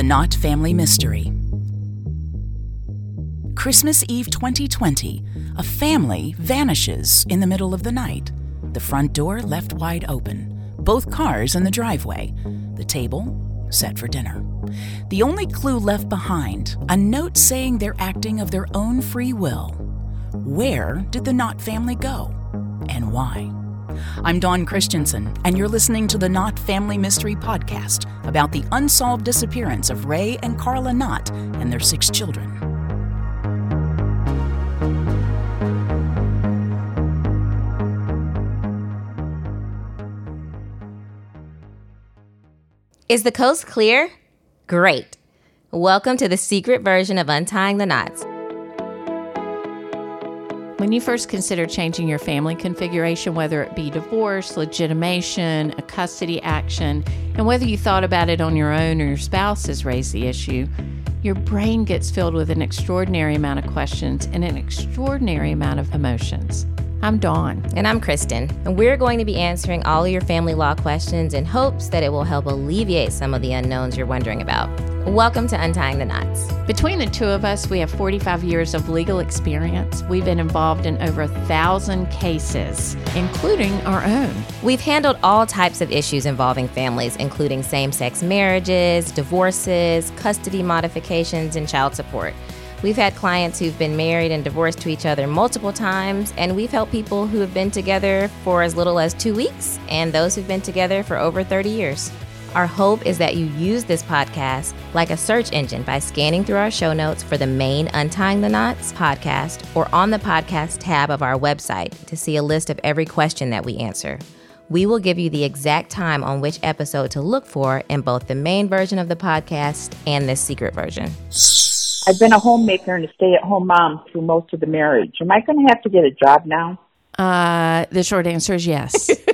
the Knott Family Mystery. Christmas Eve 2020, a family vanishes in the middle of the night. The front door left wide open, both cars in the driveway, the table set for dinner. The only clue left behind a note saying they're acting of their own free will. Where did the Knott family go? And why? I'm Dawn Christensen, and you're listening to the Knott Family Mystery Podcast about the unsolved disappearance of Ray and Carla Knott and their six children. Is the coast clear? Great. Welcome to the secret version of Untying the Knots. When you first consider changing your family configuration, whether it be divorce, legitimation, a custody action, and whether you thought about it on your own or your spouse has raised the issue, your brain gets filled with an extraordinary amount of questions and an extraordinary amount of emotions. I'm Dawn. And I'm Kristen. And we're going to be answering all of your family law questions in hopes that it will help alleviate some of the unknowns you're wondering about. Welcome to Untying the Knots. Between the two of us, we have 45 years of legal experience. We've been involved in over a thousand cases, including our own. We've handled all types of issues involving families, including same sex marriages, divorces, custody modifications, and child support. We've had clients who've been married and divorced to each other multiple times, and we've helped people who have been together for as little as two weeks and those who've been together for over 30 years. Our hope is that you use this podcast like a search engine by scanning through our show notes for the main Untying the Knots podcast or on the podcast tab of our website to see a list of every question that we answer. We will give you the exact time on which episode to look for in both the main version of the podcast and this secret version. I've been a homemaker and a stay-at-home mom through most of the marriage. Am I going to have to get a job now? Uh, the short answer is yes.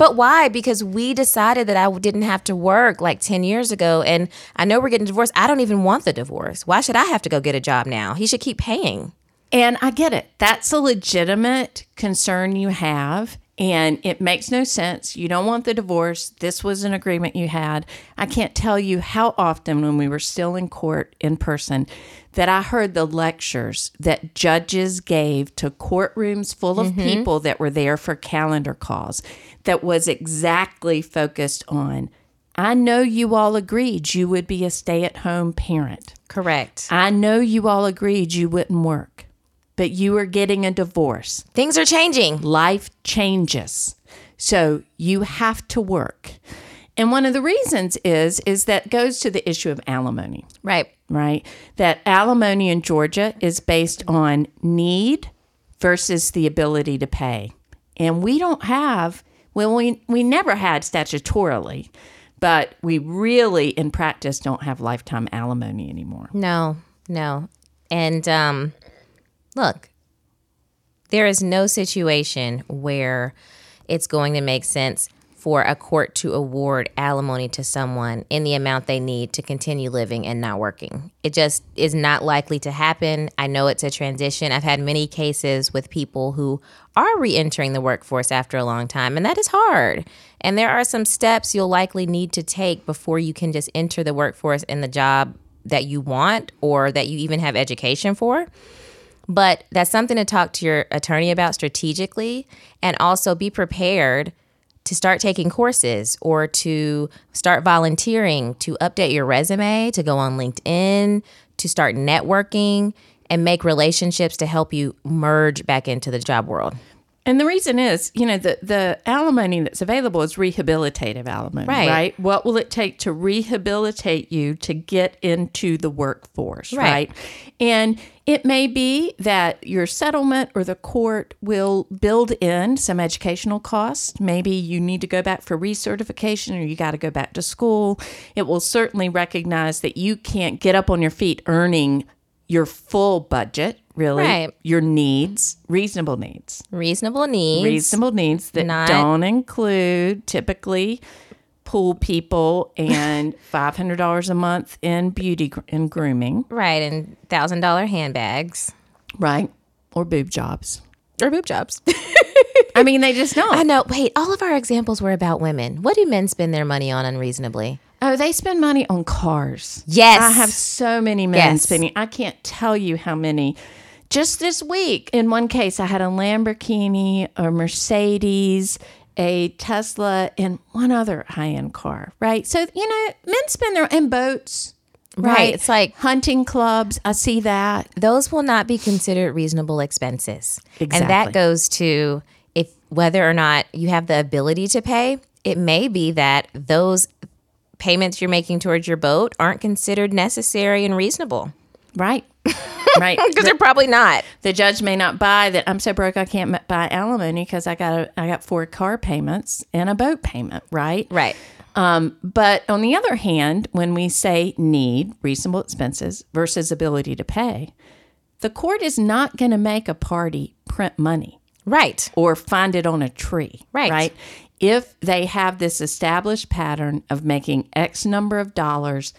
But why? Because we decided that I didn't have to work like 10 years ago. And I know we're getting divorced. I don't even want the divorce. Why should I have to go get a job now? He should keep paying. and I get it. That's a legitimate concern you have. And it makes no sense. You don't want the divorce. This was an agreement you had. I can't tell you how often, when we were still in court in person, that I heard the lectures that judges gave to courtrooms full of mm-hmm. people that were there for calendar calls that was exactly focused on. I know you all agreed you would be a stay at home parent. Correct. I know you all agreed you wouldn't work, but you are getting a divorce. Things are changing. Life changes. So you have to work. And one of the reasons is is that goes to the issue of alimony, Right. right? That alimony in Georgia is based on need versus the ability to pay. And we don't have well we we never had statutorily, but we really in practice don't have lifetime alimony anymore. No, no. And um, look, there is no situation where it's going to make sense for a court to award alimony to someone in the amount they need to continue living and not working. It just is not likely to happen. I know it's a transition. I've had many cases with people who are re entering the workforce after a long time, and that is hard. And there are some steps you'll likely need to take before you can just enter the workforce in the job that you want or that you even have education for. But that's something to talk to your attorney about strategically and also be prepared to start taking courses or to start volunteering, to update your resume, to go on LinkedIn, to start networking and make relationships to help you merge back into the job world. And the reason is, you know, the, the alimony that's available is rehabilitative alimony, Right. right? What will it take to rehabilitate you to get into the workforce, Right. right? And it may be that your settlement or the court will build in some educational costs. Maybe you need to go back for recertification or you got to go back to school. It will certainly recognize that you can't get up on your feet earning your full budget, really, Right. your needs, reasonable needs Reasonable needs. reasonable needs that Not- don't include typically pool people and $500 a month in beauty gr- and grooming, right. And $1,000 handbags right? Or boob jobs. or boob jobs. I mean, they just don't. I know. Wait, all of our examples were about women. What do men spend their money on unreasonably? Oh, they spend money on cars. Yes. I have so many men Yes. spending. I can't tell you how many. Just this week, in one case, I had a Lamborghini, a Mercedes, a Tesla, and one other high end car, right? So, you know, men spend their in boats, right? Right. It's like- hunting clubs. I see that. Those will not be considered reasonable expenses. Exactly. And that goes to if whether or not you have the ability to pay, it may be that those payments you're making towards your boat aren't considered necessary and reasonable. Right. right. Because they're probably not. the judge may not buy that. I'm so broke I can't buy alimony because I got a, I got four car payments and a boat payment. Right. Right. Um, but on the other hand, when we say need reasonable expenses versus ability to pay, the court is not going to make a party print money Right. or find it on a tree. Right. Right. If they have this established pattern of making X number of dollars,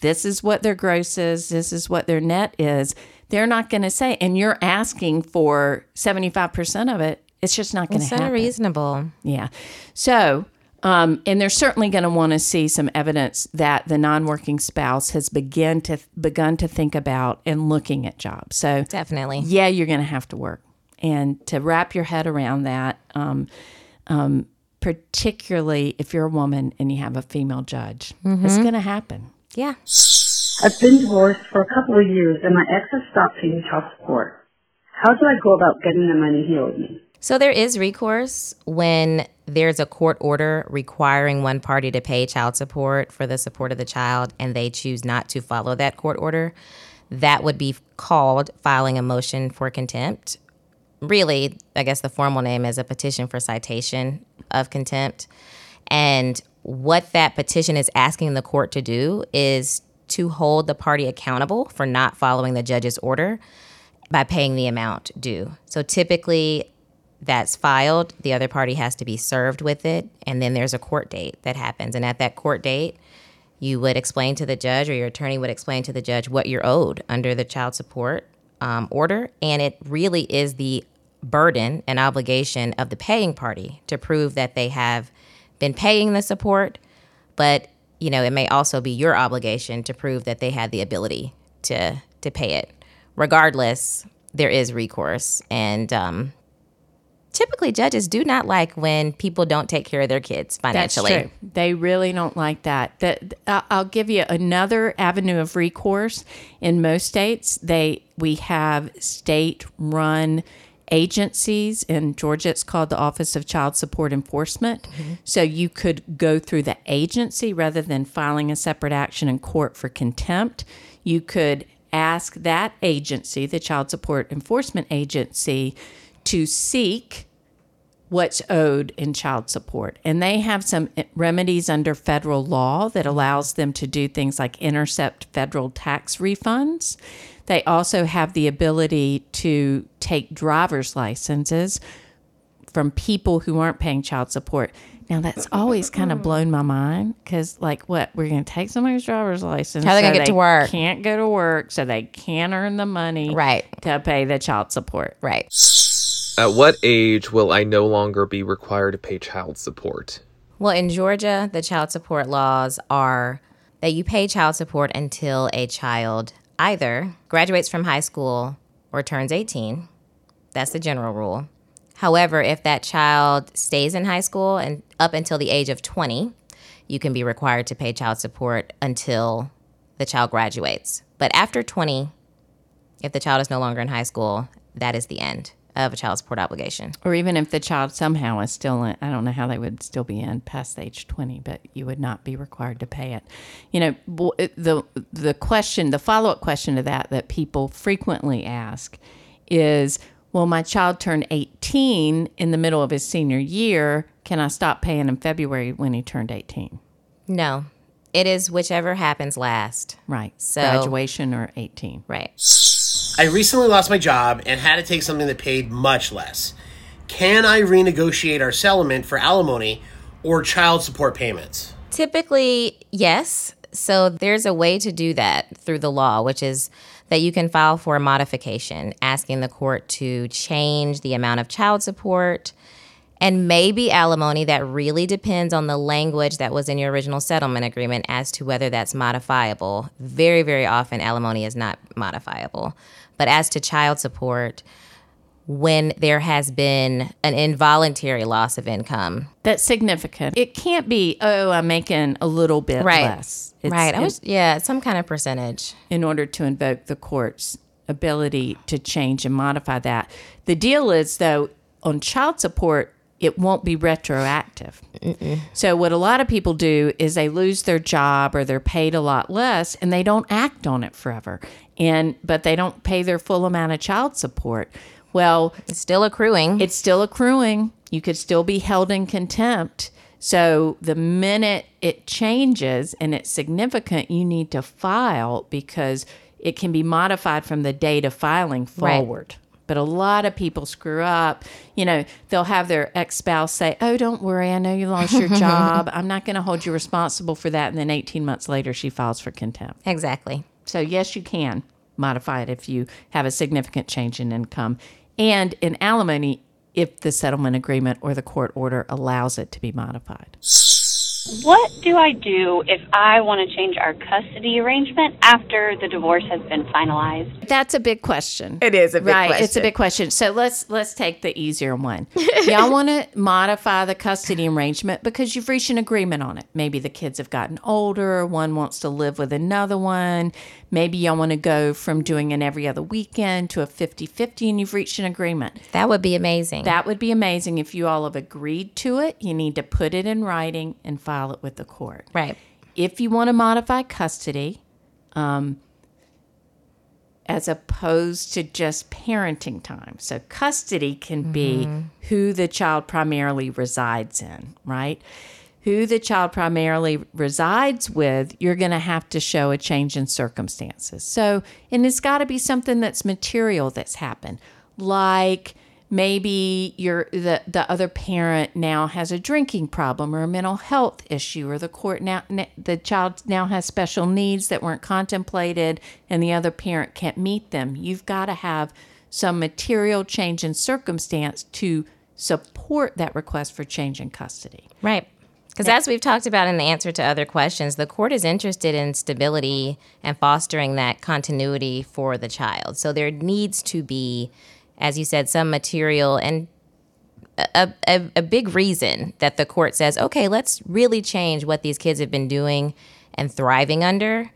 this is what their gross is, this is what their net is, they're not going to say, and you're asking for 75% of it, it's just not going to It's happen. unreasonable. Yeah. So, um, and they're certainly going to want to see some evidence that the non-working spouse has begun to begun to think about and looking at jobs. So, Definitely. yeah, you're going to have to work, and to wrap your head around that, um, um, particularly if you're a woman and you have a female judge, it's going to happen. Yeah. I've been divorced for a couple of years and my ex has stopped paying child support. How do I go about getting the money he owed me? So there is recourse when there's a court order requiring one party to pay child support for the support of the child and they choose not to follow that court order. That would be called filing a motion for contempt. Really, I guess the formal name is a petition for citation of contempt. And what that petition is asking the court to do is to hold the party accountable for not following the judge's order by paying the amount due. So typically, that's filed, the other party has to be served with it, and then there's a court date that happens. And at that court date, you would explain to the judge, or your attorney would explain to the judge what you're owed under the child support um, order. And it really is the burden and obligation of the paying party to prove that they have been paying the support, but you know it may also be your obligation to prove that they had the ability to to pay it. Regardless, there is recourse, and um, typically judges do not like when people don't take care of their kids financially. That's true. They really don't like that. That I'll give you another avenue of recourse. In most states, they we have state-run agencies. In Georgia, it's called the Office of Child Support Enforcement. Mm-hmm. So you could go through the agency rather than filing a separate action in court for contempt. You could ask that agency, the Child Support Enforcement Agency, to seek what's owed in child support. And they have some remedies under federal law that allows them to do things like intercept federal tax refunds. They also have the ability to take driver's licenses from people who aren't paying child support. Now that's always kind of blown my mind because, like, what we're going to take somebody's driver's license? How they gonna so get to work? Can't go to work, so they can't earn the money Right. to pay the child support. Right. At what age will I no longer be required to pay child support? Well, in Georgia, the child support laws are that you pay child support until a child either graduates from high school or turns 18. That's the general rule. However, if that child stays in high school and up until the age of 20, you can be required to pay child support until the child graduates. But after 20, if the child is no longer in high school, that is the end of a child support obligation. Or even if the child somehow is still in, I don't know how they would still be in past age 20, but you would not be required to pay it. You know, uh, the, the question, the follow up question to that that people frequently ask is, well, my child turned 18 in the middle of his senior year. Can I stop paying in February when he turned 18? No, it is whichever happens last. Right. So- Graduation or 18. Right. I recently lost my job and had to take something that paid much less. Can I renegotiate our settlement for alimony or child support payments? Typically, yes. So there's a way to do that through the law, which is that you can file for a modification, asking the court to change the amount of child support and maybe alimony that really depends on the language that was in your original settlement agreement as to whether that's modifiable. Very, very often, alimony is not modifiable. But as to child support, when there has been an involuntary loss of income. That's significant. It can't be, oh, I'm making a little bit Right. less. It's right. I was, yeah, some kind of percentage. in order to invoke the court's ability to change and modify that. The deal is, though, on child support, it won't be retroactive. So, what a lot of people do is they lose their job or they're paid a lot less and they don't act on it forever. And, but they don't pay their full amount of child support. Well, It's still accruing. it's still accruing. You could still be held in contempt. So the minute it changes and it's significant, you need to file because it can be modified from the date of filing Right. forward. But a lot of people screw up. You know, they'll have their ex spouse say, Oh, don't worry. I know you lost your job. I'm not going to hold you responsible for that. And then 18 months later, she files for contempt. exactly. So, yes, you can modify it if you have a significant change in income. And in alimony, if the settlement agreement or the court order allows it to be modified. What do I do if I want to change our custody arrangement after the divorce has been finalized? That's a big question. It is a big right, It's a question. big question. So let's let's take the easier one. Y'all want to modify the custody arrangement because you've reached an agreement on it. Maybe the kids have gotten older, one wants to live with another one. Maybe y'all want to go from doing an every other weekend to a 50-50 and you've reached an agreement. That would be amazing. That would be amazing if you all have agreed to it. You need to put it in writing and file it with the court. right. If you want to modify custody, um, as opposed to just parenting time. So, custody can be who the child primarily resides in, right? Who the child primarily resides with, you're going to have to show a change in circumstances. So, and it's got to be something that's material that's happened, like maybe your the the other parent now has a drinking problem or a mental health issue or the court now the child now has special needs that weren't contemplated and the other parent can't meet them you've got to have some material change in circumstance to support that request for change in custody Right. Because as we've talked about in the answer to other questions, the court is interested in stability and fostering that continuity for the child. So there needs to be, as you said, some material and a, a, a big reason that the court says, okay, let's really change what these kids have been doing and thriving under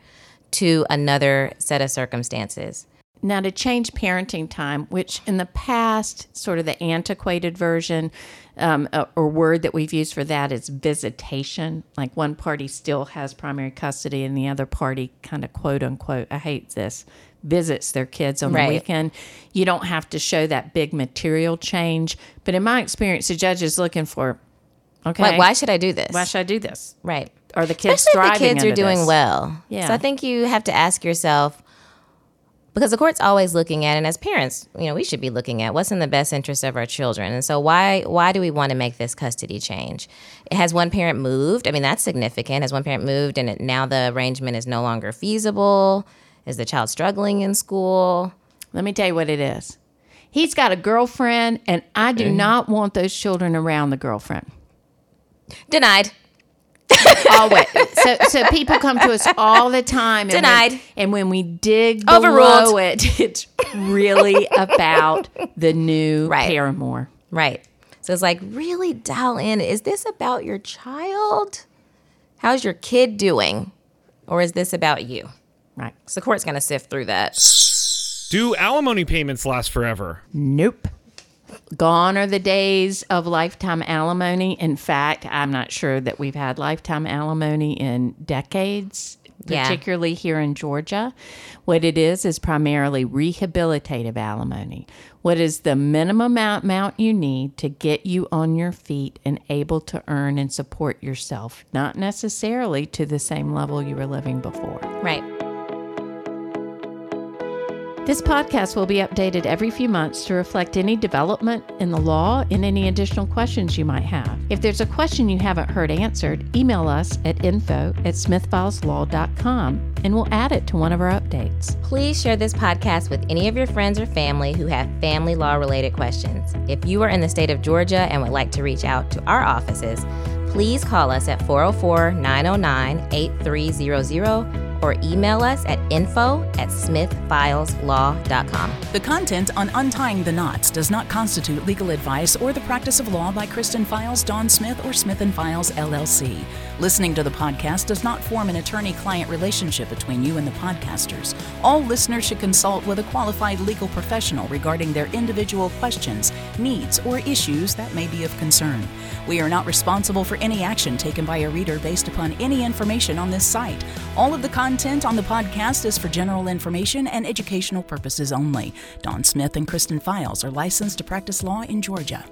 to another set of circumstances. Now, to change parenting time, which in the past, sort of the antiquated version um, uh, or word that we've used for that is visitation. Like one party still has primary custody and the other party kind of quote unquote, I hate this, visits their kids on Right. the weekend. You don't have to show that big material change. But in my experience, the judge is looking for, okay, Like, why should I do this? why should I do this? Right. Are the kids Especially if the thriving kids are doing this? well. Yeah. So I think you have to ask yourself, because the court's always looking at, and as parents, you know, we should be looking at what's in the best interest of our children. And so why why do we want to make this custody change? Has one parent moved? I mean, that's significant. Has one parent moved, and it, now the arrangement is no longer feasible? Is the child struggling in school? Let me tell you what it is. He's got a girlfriend, and I do mm-hmm. not want those children around the girlfriend. Denied. Always. so, so people come to us all the time. And when- Denied. and when we dig Overruled. below it, it's really about the new Right. paramour. Right. So it's like, really dial in. Is this about your child? How's your kid doing? Or is this about you? Right. So the court's going to sift through that. Do alimony payments last forever? Nope. Gone are the days of lifetime alimony. In fact, I'm not sure that we've had lifetime alimony in decades, Yeah. particularly here in Georgia. What it is is primarily rehabilitative alimony. What is the minimum amount you need to get you on your feet and able to earn and support yourself, not necessarily to the same level you were living before. Right. This podcast will be updated every few months to reflect any development in the law and any additional questions you might have. If there's a question you haven't heard answered, email us at info at smithfileslaw.com and we'll add it to one of our updates. Please share this podcast with any of your friends or family who have family law related questions. If you are in the state of Georgia and would like to reach out to our offices, please call us at 404 909 8300 or email us at info at smithfileslaw.com. The content on Untying the Knots does not constitute legal advice or the practice of law by Kristen Files, Dawn Smith, or Smith & Files, LLC. Listening to the podcast does not form an attorney-client relationship between you and the podcasters. All listeners should consult with a qualified legal professional regarding their individual questions, needs, or issues that may be of concern. We are not responsible for any action taken by a reader based upon any information on this site. All of the content on the podcast is for general information and educational purposes only. Dawn Smith and Kristen Files are licensed to practice law in Georgia.